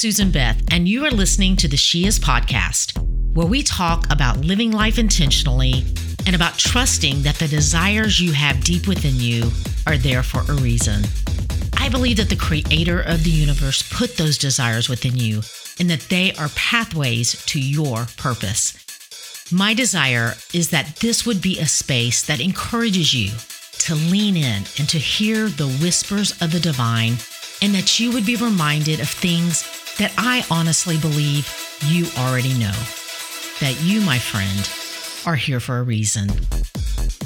Susan Beth, and you are listening to the She Is podcast, where we talk about living life intentionally and about trusting that the desires you have deep within you are there for a reason. I believe that the creator of the universe put those desires within you and that they are pathways to your purpose. My desire is that this would be a space that encourages you to lean in and to hear the whispers of the divine, and that you would be reminded of things that I honestly believe you already know. That you, my friend, are here for a reason.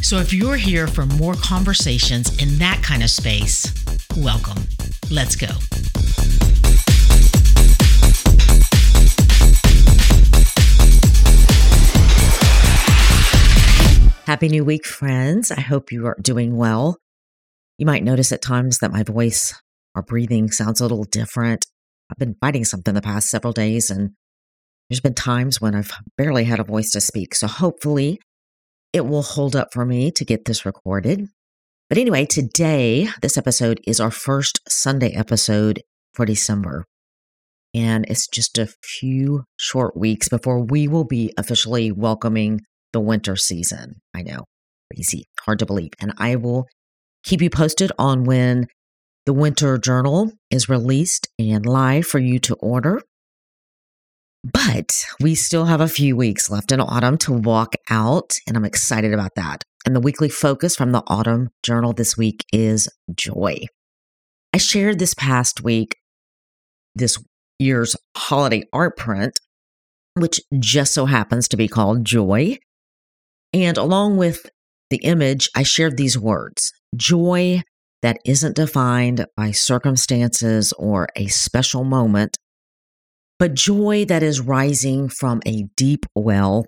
So if you're here for more conversations in that kind of space, welcome. Let's go. Happy New Week, friends. I hope you are doing well. You might notice at times that my voice or breathing sounds a little different. I've been fighting something the past several days, and there's been times when I've barely had a voice to speak. So hopefully it will hold up for me to get this recorded. But anyway, today, this episode is our first Sunday episode for December. And it's just a few short weeks before we will be officially welcoming the winter season. I know, crazy, hard to believe. And I will keep you posted on when the winter journal is released and live for you to order. But we still have a few weeks left in autumn to walk out, and I'm excited about that. And the weekly focus from the autumn journal this week is joy. I shared this past week this year's holiday art print, which just so happens to be called Joy. And along with the image, I shared these words joy that isn't defined by circumstances or a special moment, but joy that is rising from a deep well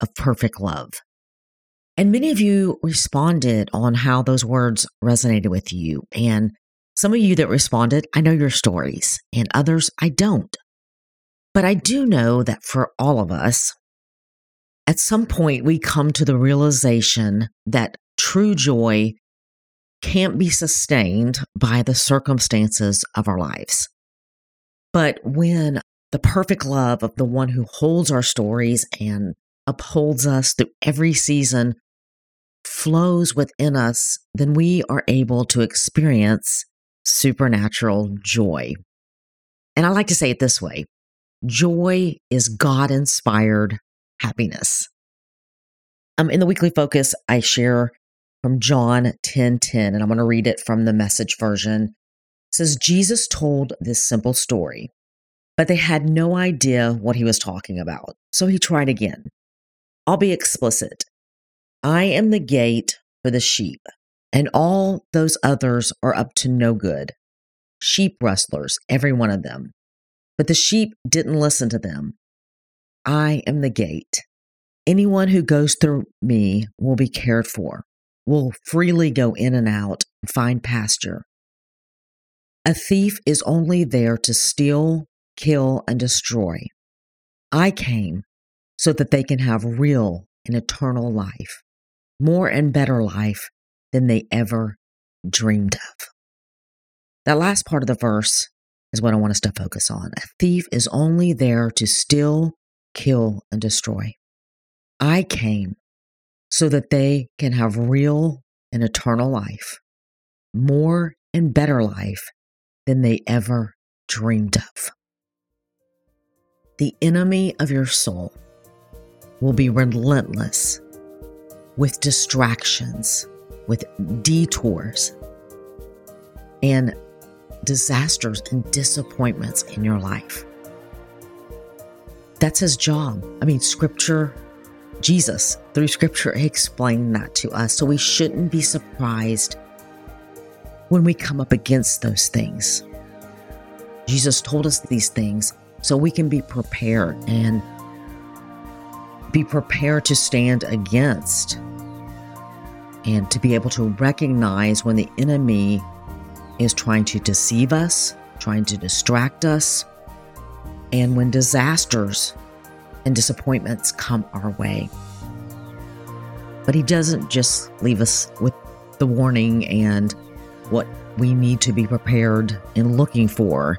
of perfect love. And many of you responded on how those words resonated with you. And some of you that responded, I know your stories, and others I don't. But I do know that for all of us, at some point we come to the realization that true joy can't be sustained by the circumstances of our lives. But when the perfect love of the one who holds our stories and upholds us through every season flows within us, then we are able to experience supernatural joy. And I like to say it this way joy is God inspired happiness. Um, in the weekly focus, I share from John 10 10, and I'm going to read it from the message version. It says, Jesus told this simple story, but they had no idea what he was talking about. So he tried again. I'll be explicit. I am the gate for the sheep, and all those others are up to no good. Sheep rustlers, every one of them. But the sheep didn't listen to them. I am the gate. Anyone who goes through me will be cared for, will freely go in and out and find pasture. A thief is only there to steal, kill, and destroy. I came so that they can have real and eternal life, more and better life than they ever dreamed of. That last part of the verse is what I want us to focus on. A thief is only there to steal, kill, and destroy. I came so that they can have real and eternal life, more and better life than they ever dreamed of. The enemy of your soul will be relentless with distractions, with detours, and disasters and disappointments in your life. That's his job. I mean, scripture, Jesus, through scripture, explained that to us. So we shouldn't be surprised when we come up against those things. Jesus told us these things so we can be prepared and be prepared to stand against and to be able to recognize when the enemy is trying to deceive us, trying to distract us, and when disasters and disappointments come our way. But He doesn't just leave us with the warning and what we need to be prepared and looking for.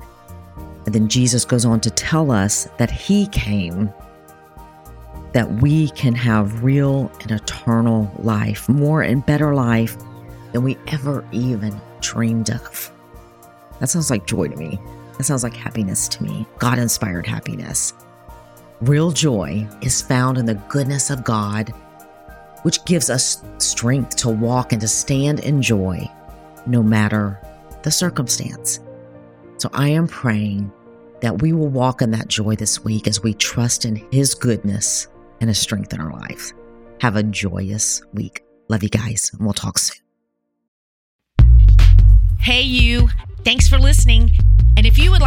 And then Jesus goes on to tell us that he came that we can have real and eternal life, more and better life than we ever even dreamed of. That sounds like joy to me. That sounds like happiness to me, God inspired happiness. Real joy is found in the goodness of God, which gives us strength to walk and to stand in joy no matter the circumstance. So I am praying that we will walk in that joy this week as we trust in His goodness and His strength in our life. Have a joyous week. Love you guys, and we'll talk soon. Hey, you. Thanks for listening.